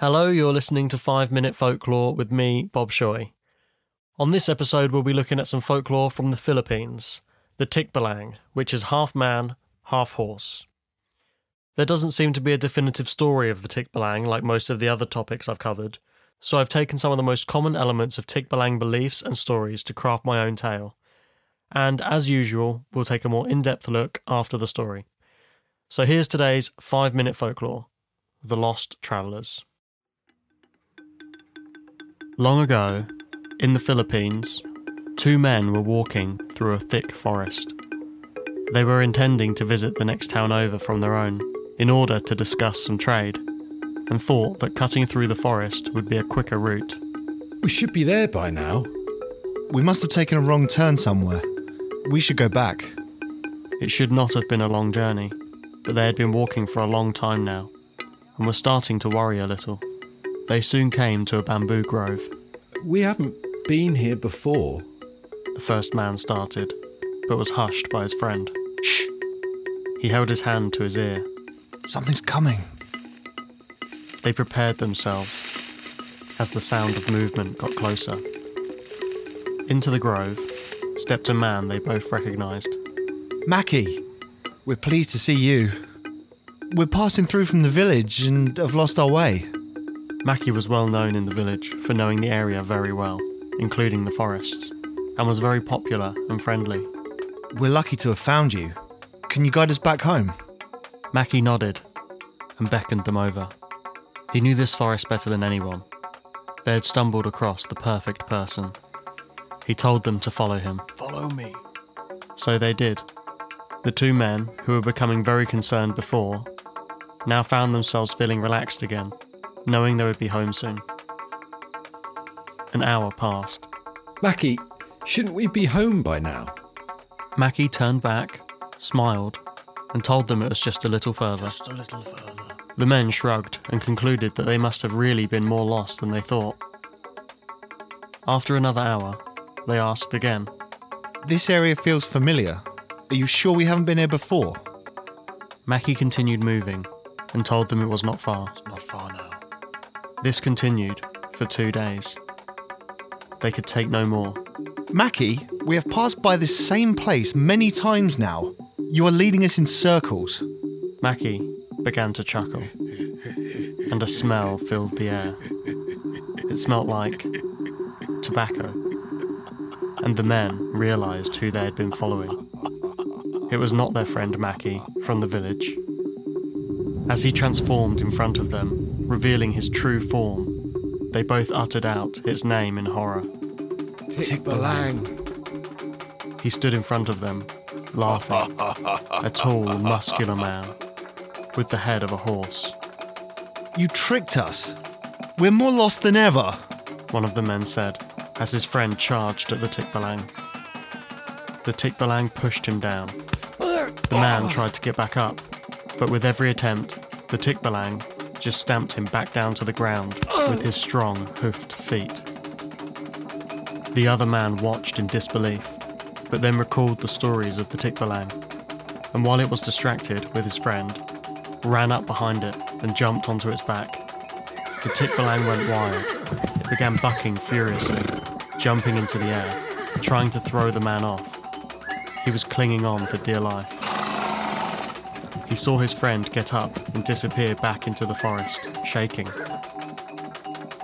Hello, you're listening to 5 Minute Folklore with me, Bob Shoy. On this episode, we'll be looking at some folklore from the Philippines, the Tikbalang, which is half man, half horse. There doesn't seem to be a definitive story of the Tikbalang like most of the other topics I've covered, so I've taken some of the most common elements of Tikbalang beliefs and stories to craft my own tale. And as usual, we'll take a more in depth look after the story. So here's today's 5 Minute Folklore The Lost Travellers. Long ago, in the Philippines, two men were walking through a thick forest. They were intending to visit the next town over from their own in order to discuss some trade, and thought that cutting through the forest would be a quicker route. We should be there by now. We must have taken a wrong turn somewhere. We should go back. It should not have been a long journey, but they had been walking for a long time now, and were starting to worry a little. They soon came to a bamboo grove. We haven't been here before. The first man started, but was hushed by his friend. Shh! He held his hand to his ear. Something's coming. They prepared themselves as the sound of movement got closer. Into the grove stepped a man they both recognised. Mackie, we're pleased to see you. We're passing through from the village and have lost our way. Mackie was well known in the village for knowing the area very well, including the forests, and was very popular and friendly. We're lucky to have found you. Can you guide us back home? Mackie nodded and beckoned them over. He knew this forest better than anyone. They had stumbled across the perfect person. He told them to follow him. Follow me. So they did. The two men, who were becoming very concerned before, now found themselves feeling relaxed again, knowing they would be home soon. An hour passed. Mackie, shouldn't we be home by now? Mackie turned back, smiled, and told them it was just a little further. Just a little further. The men shrugged and concluded that they must have really been more lost than they thought. After another hour, they asked again. This area feels familiar. Are you sure we haven't been here before? Mackie continued moving and told them it was not far. Not far now. This continued for two days. They could take no more. Mackie, we have passed by this same place many times now. You are leading us in circles. Mackie began to chuckle, and a smell filled the air. It smelt like tobacco, and the men realised who they had been following. It was not their friend Mackie from the village. As he transformed in front of them, revealing his true form, they both uttered out its name in horror. Tikbalang. He stood in front of them, laughing, a tall, muscular man with the head of a horse. You tricked us. We're more lost than ever. one of the men said, as his friend charged at the Tikbalang. The Tikbalang pushed him down. The man tried to get back up, but with every attempt, the Tikbalang just stamped him back down to the ground with his strong, hoofed feet. The other man watched in disbelief, but then recalled the stories of the Tikbalang, and while it was distracted with his friend, ran up behind it and jumped onto its back. The Tikbalang went wild. It began bucking furiously, jumping into the air, trying to throw the man off. He was clinging on for dear life. He saw his friend get up and disappear back into the forest, shaking.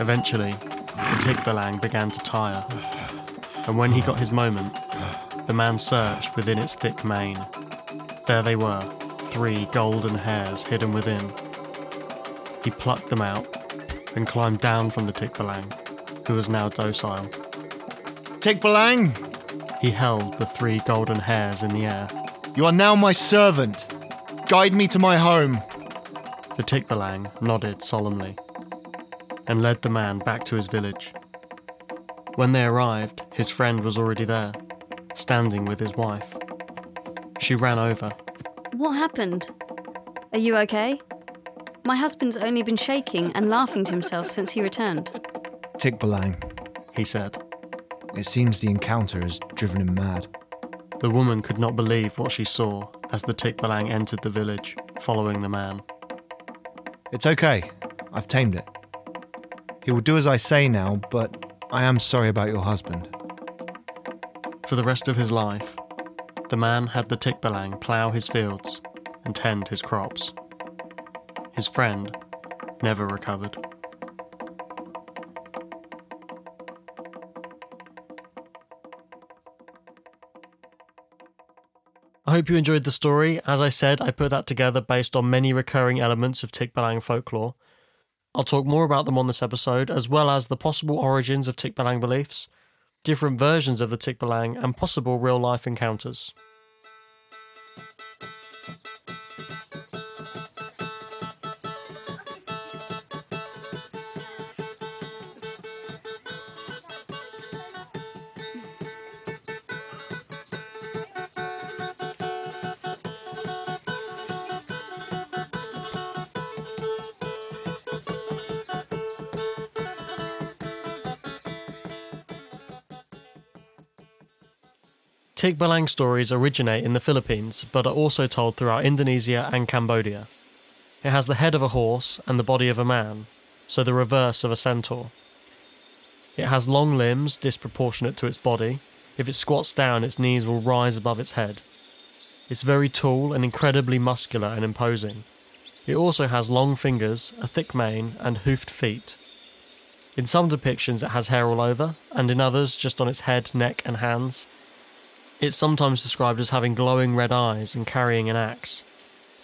Eventually, the Tikbalang began to tire, and when he got his moment, the man searched within its thick mane. There they were, three golden hairs hidden within. He plucked them out and climbed down from the Tikbalang, who was now docile. Tikbalang, He held the three golden hairs in the air. you are now my servant. Guide me to my home. The Tikbalang nodded solemnly and led the man back to his village. When they arrived, his friend was already there, standing with his wife. She ran over. What happened? Are you okay? My husband's only been shaking and laughing to himself since he returned. Tikbalang, He said. it seems the encounter has driven him mad. The woman could not believe what she saw as the Tikbalang entered the village, following the man. It's okay. I've tamed it. He will do as I say now, but I am sorry about your husband. For the rest of his life, the man had the Tikbalang plough his fields and tend his crops. His friend never recovered. Hope you enjoyed the story. As I said, I put that together based on many recurring elements of Tikbalang folklore. I'll talk more about them on this episode, as well as the possible origins of Tikbalang beliefs, different versions of the Tikbalang, and possible real life encounters. Tikbalang stories originate in the Philippines but are also told throughout Indonesia and Cambodia. It has the head of a horse and the body of a man, so the reverse of a centaur. It has long limbs disproportionate to its body. If it squats down, its knees will rise above its head. It's very tall and incredibly muscular and imposing. It also has long fingers, a thick mane, and hoofed feet. In some depictions, it has hair all over, and in others, just on its head, neck, and hands. It's sometimes described as having glowing red eyes and carrying an axe.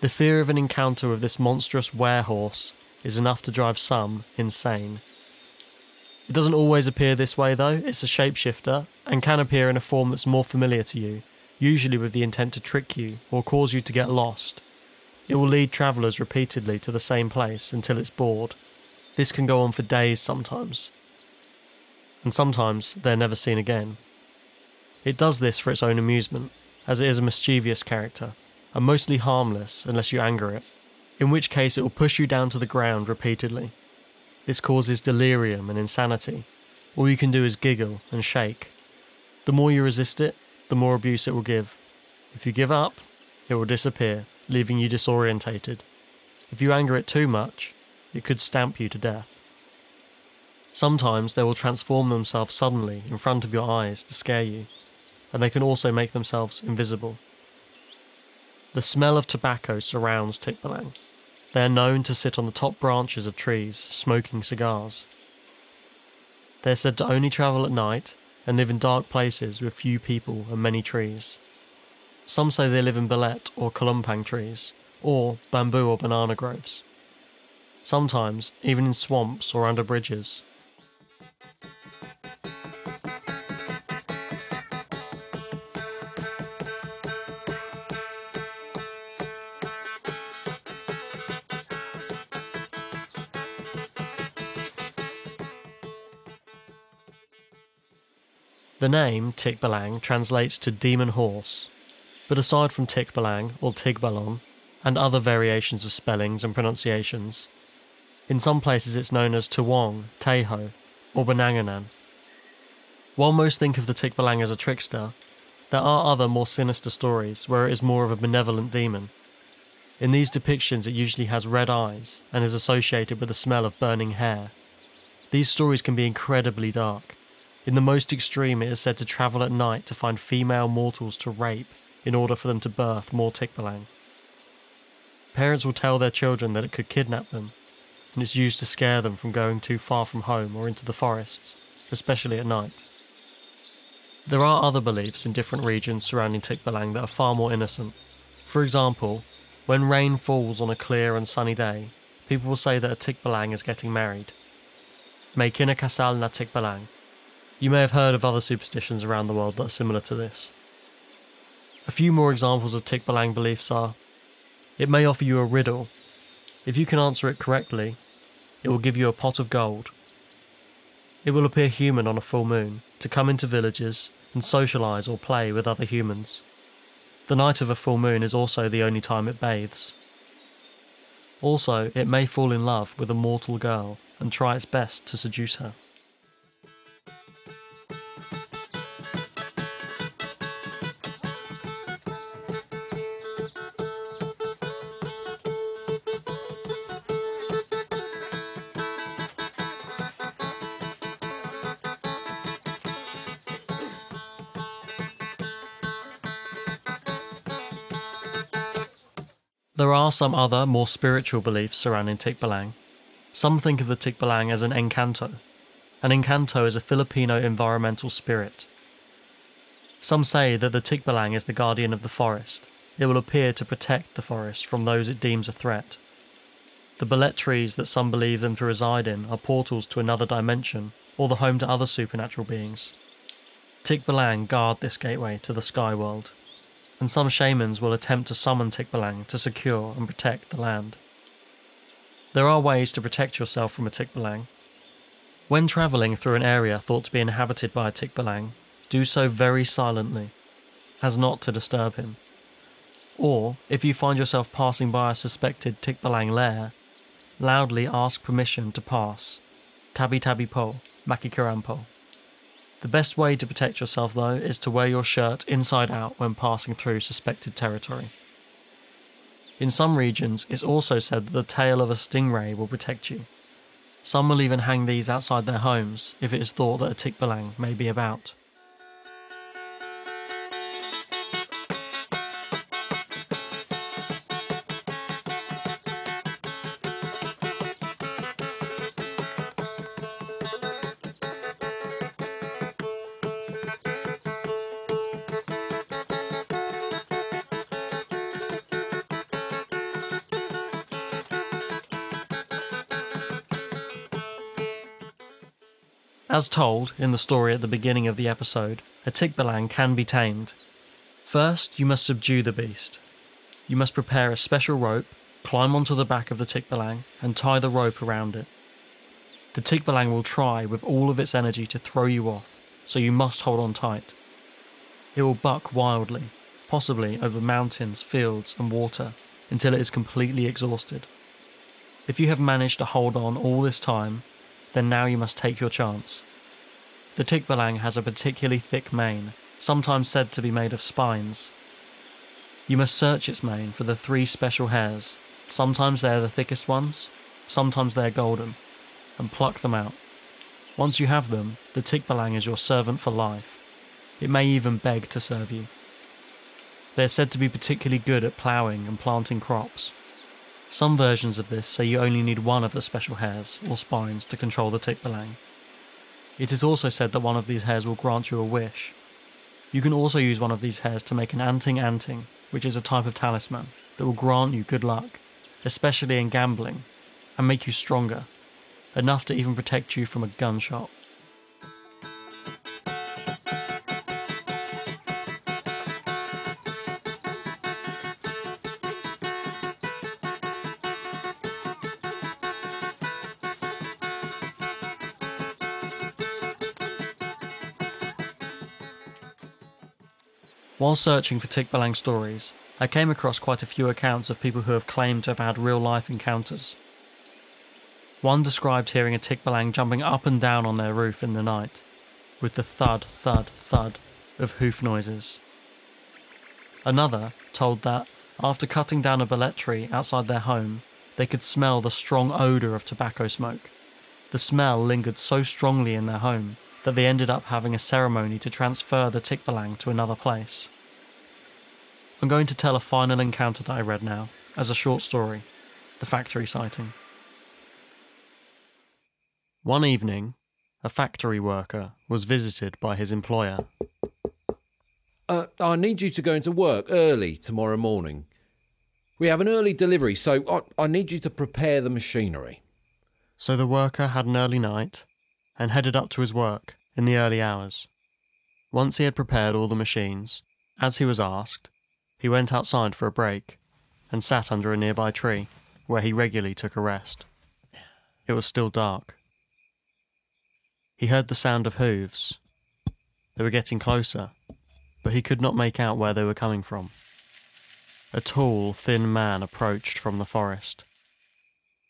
The fear of an encounter with this monstrous werehorse is enough to drive some insane. It doesn't always appear this way though, it's a shapeshifter and can appear in a form that's more familiar to you, usually with the intent to trick you or cause you to get lost. It will lead travellers repeatedly to the same place until it's bored. This can go on for days sometimes. And sometimes they're never seen again. It does this for its own amusement, as it is a mischievous character, and mostly harmless unless you anger it, in which case it will push you down to the ground repeatedly. This causes delirium and insanity. All you can do is giggle and shake. The more you resist it, the more abuse it will give. If you give up, it will disappear, leaving you disorientated. If you anger it too much, it could stamp you to death. Sometimes they will transform themselves suddenly in front of your eyes to scare you, and they can also make themselves invisible. The smell of tobacco surrounds Tikbalang. They are known to sit on the top branches of trees, smoking cigars. They are said to only travel at night and live in dark places with few people and many trees. Some say they live in balete or kalumpang trees, or bamboo or banana groves. Sometimes even in swamps or under bridges. The name Tikbalang translates to demon horse, but aside from Tikbalang or Tigbalon and other variations of spellings and pronunciations, in some places it's known as Tuwong, Teho, or Bananganan. While most think of the Tikbalang as a trickster, there are other more sinister stories where it is more of a benevolent demon. In these depictions, it usually has red eyes and is associated with the smell of burning hair. These stories can be incredibly dark. In the most extreme, it is said to travel at night to find female mortals to rape in order for them to birth more Tikbalang. Parents will tell their children that it could kidnap them, and it's used to scare them from going too far from home or into the forests, especially at night. There are other beliefs in different regions surrounding Tikbalang that are far more innocent. For example, when rain falls on a clear and sunny day, people will say that a Tikbalang is getting married. May kinakasal na Tikbalang. You may have heard of other superstitions around the world that are similar to this. A few more examples of Tikbalang beliefs are it may offer you a riddle. If you can answer it correctly, it will give you a pot of gold. It will appear human on a full moon to come into villages and socialise or play with other humans. The night of a full moon is also the only time it bathes. Also, it may fall in love with a mortal girl and try its best to seduce her. There are some other, more spiritual beliefs surrounding Tikbalang. Some think of the Tikbalang as an encanto. An encanto is a Filipino environmental spirit. Some say that the Tikbalang is the guardian of the forest. It will appear to protect the forest from those it deems a threat. The balete trees that some believe them to reside in are portals to another dimension or the home to other supernatural beings. Tikbalang guard this gateway to the sky world and some shamans will attempt to summon Tikbalang to secure and protect the land. There are ways to protect yourself from a Tikbalang. When travelling through an area thought to be inhabited by a Tikbalang, do so very silently, as not to disturb him. Or, if you find yourself passing by a suspected Tikbalang lair, loudly ask permission to pass. Tabi tabi po, makikarampo. The best way to protect yourself, though, is to wear your shirt inside out when passing through suspected territory. In some regions, it's also said that the tail of a stingray will protect you. Some will even hang these outside their homes if it is thought that a tikbalang may be about. As told in the story at the beginning of the episode, a tikbalang can be tamed. First, you must subdue the beast. You must prepare a special rope, climb onto the back of the tikbalang, and tie the rope around it. The tikbalang will try with all of its energy to throw you off, so you must hold on tight. It will buck wildly, possibly over mountains, fields, and water, until it is completely exhausted. If you have managed to hold on all this time, then now you must take your chance. The tikbalang has a particularly thick mane, sometimes said to be made of spines. You must search its mane for the three special hairs, sometimes they are the thickest ones, sometimes they are golden, and pluck them out. Once you have them, the tikbalang is your servant for life. It may even beg to serve you. They are said to be particularly good at ploughing and planting crops. Some versions of this say you only need one of the special hairs or spines to control the tikbalang. It is also said that one of these hairs will grant you a wish. You can also use one of these hairs to make an anting anting, which is a type of talisman that will grant you good luck, especially in gambling, and make you stronger, enough to even protect you from a gunshot. While searching for Tikbalang stories, I came across quite a few accounts of people who have claimed to have had real life encounters. One described hearing a Tikbalang jumping up and down on their roof in the night, with the thud, thud, thud of hoof noises. Another told that After cutting down a balete tree outside their home, they could smell the strong odour of tobacco smoke. The smell lingered so strongly in their home that they ended up having a ceremony to transfer the Tikbalang to another place. I'm going to tell a final encounter that I read now, as a short story the factory sighting. One evening, a factory worker was visited by his employer. Uh, I need you to go into work early tomorrow morning. We have an early delivery, so I, I need you to prepare the machinery. So the worker had an early night and headed up to his work in the early hours. Once he had prepared all the machines, as he was asked, he went outside for a break and sat under a nearby tree where he regularly took a rest. It was still dark. He heard the sound of hooves. They were getting closer, but he could not make out where they were coming from. A tall, thin man approached from the forest.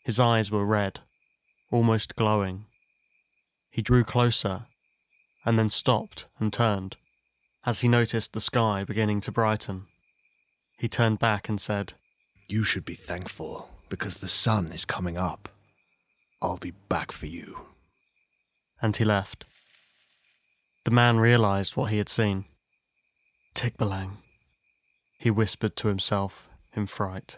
His eyes were red, almost glowing. He drew closer and then stopped and turned as he noticed the sky beginning to brighten. He turned back and said, You should be thankful because the sun is coming up. I'll be back for you. and he left. The man realized what he had seen. Tikbalang, he whispered to himself in fright.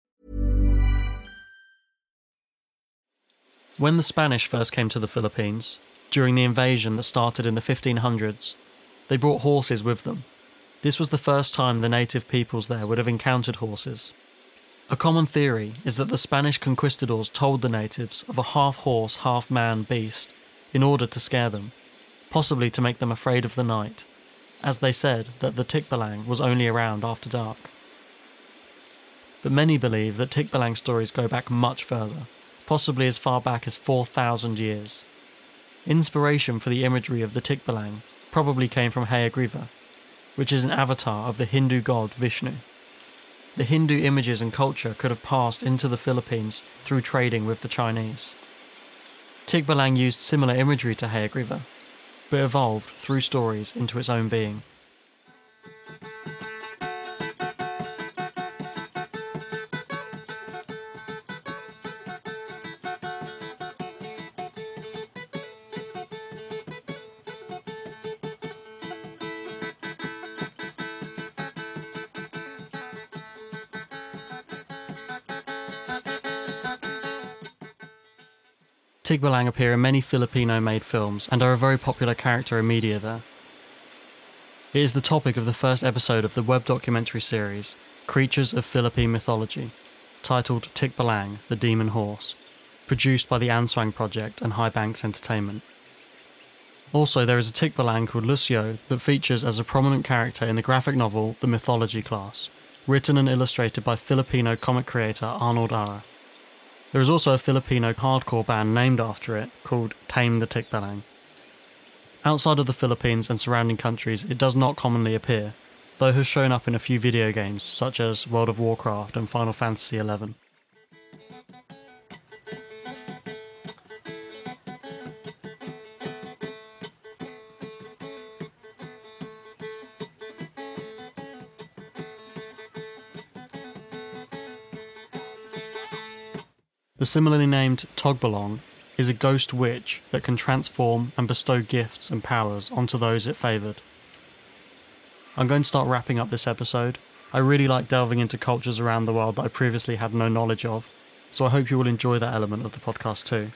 When the Spanish first came to the Philippines, during the invasion that started in the 1500s, they brought horses with them. This was the first time the native peoples there would have encountered horses. A common theory is that the Spanish conquistadors told the natives of a half horse, half man beast in order to scare them, possibly to make them afraid of the night, as they said that the Tikbalang was only around after dark. But many believe that Tikbalang stories go back much further, possibly as far back as 4,000 years. Inspiration for the imagery of the Tikbalang probably came from Hayagriva, which is an avatar of the Hindu god Vishnu. The Hindu images and culture could have passed into the Philippines through trading with the Chinese. Tikbalang used similar imagery to Hayagriva, but evolved through stories into its own being. Tigbalang appear in many Filipino made films and are a very popular character in media there. It is the topic of the first episode of the web documentary series Creatures of Philippine Mythology, titled Tikbalang, the Demon Horse, produced by the Aswang Project and High Banks Entertainment. Also, there is a Tikbalang called Lucio that features as a prominent character in the graphic novel The Mythology Class, written and illustrated by Filipino comic creator Arnold Arre. There is also a Filipino hardcore band named after it called Tame the Tikbalang. Outside of the Philippines and surrounding countries, it does not commonly appear, though has shown up in a few video games such as World of Warcraft and Final Fantasy XI. The similarly named Togbalong is a ghost witch that can transform and bestow gifts and powers onto those it favoured. I'm going to start wrapping up this episode. I really like delving into cultures around the world that I previously had no knowledge of, so I hope you will enjoy that element of the podcast too.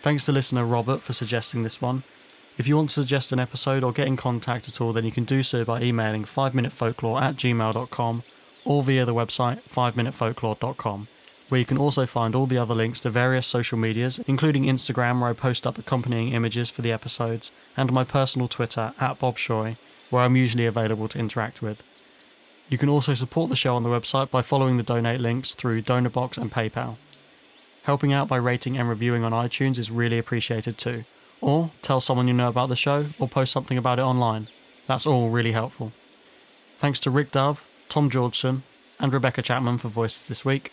Thanks to listener Robert for suggesting this one. If you want to suggest an episode or get in contact at all, then you can do so by emailing 5minutefolklore at gmail.com or via the website 5minutefolklore.com, where you can also find all the other links to various social medias, including Instagram, where I post up accompanying images for the episodes, and my personal Twitter, at Bob where I'm usually available to interact with. You can also support the show on the website by following the donate links through Donorbox and PayPal. Helping out by rating and reviewing on iTunes is really appreciated too. Or tell someone you know about the show, or post something about it online. That's all really helpful. Thanks to Rick Dove, Tom Georgeson, and Rebecca Chapman for voices this week.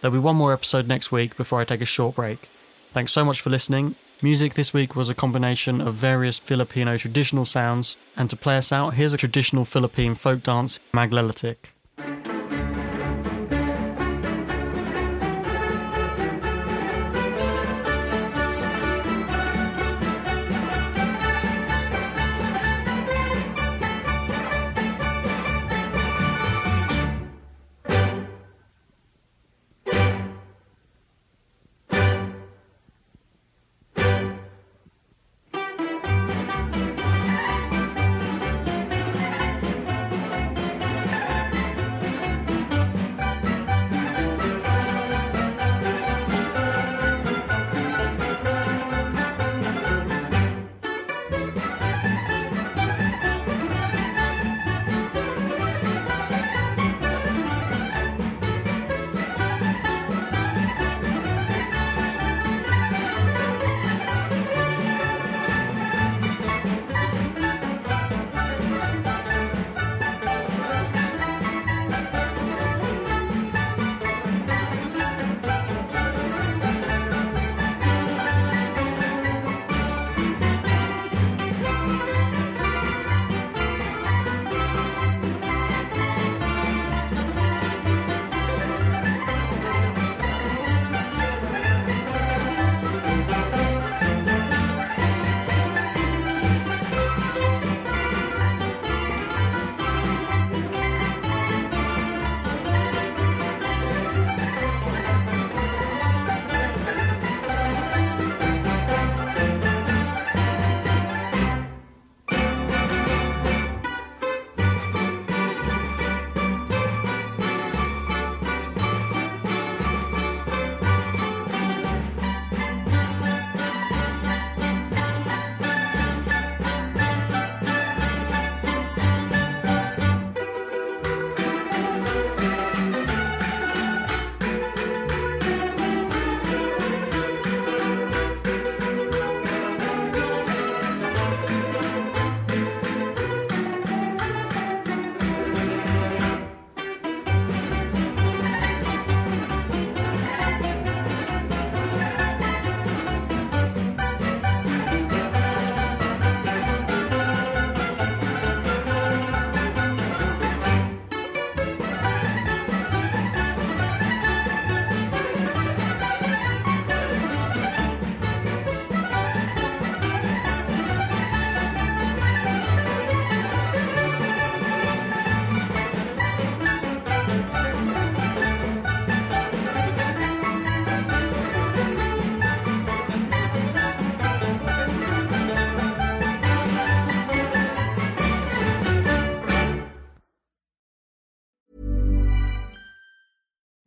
There'll be one more episode next week before I take a short break. Thanks so much for listening. Music this week was a combination of various Filipino traditional sounds, and to play us out, here's a traditional Philippine folk dance, Maglalatik.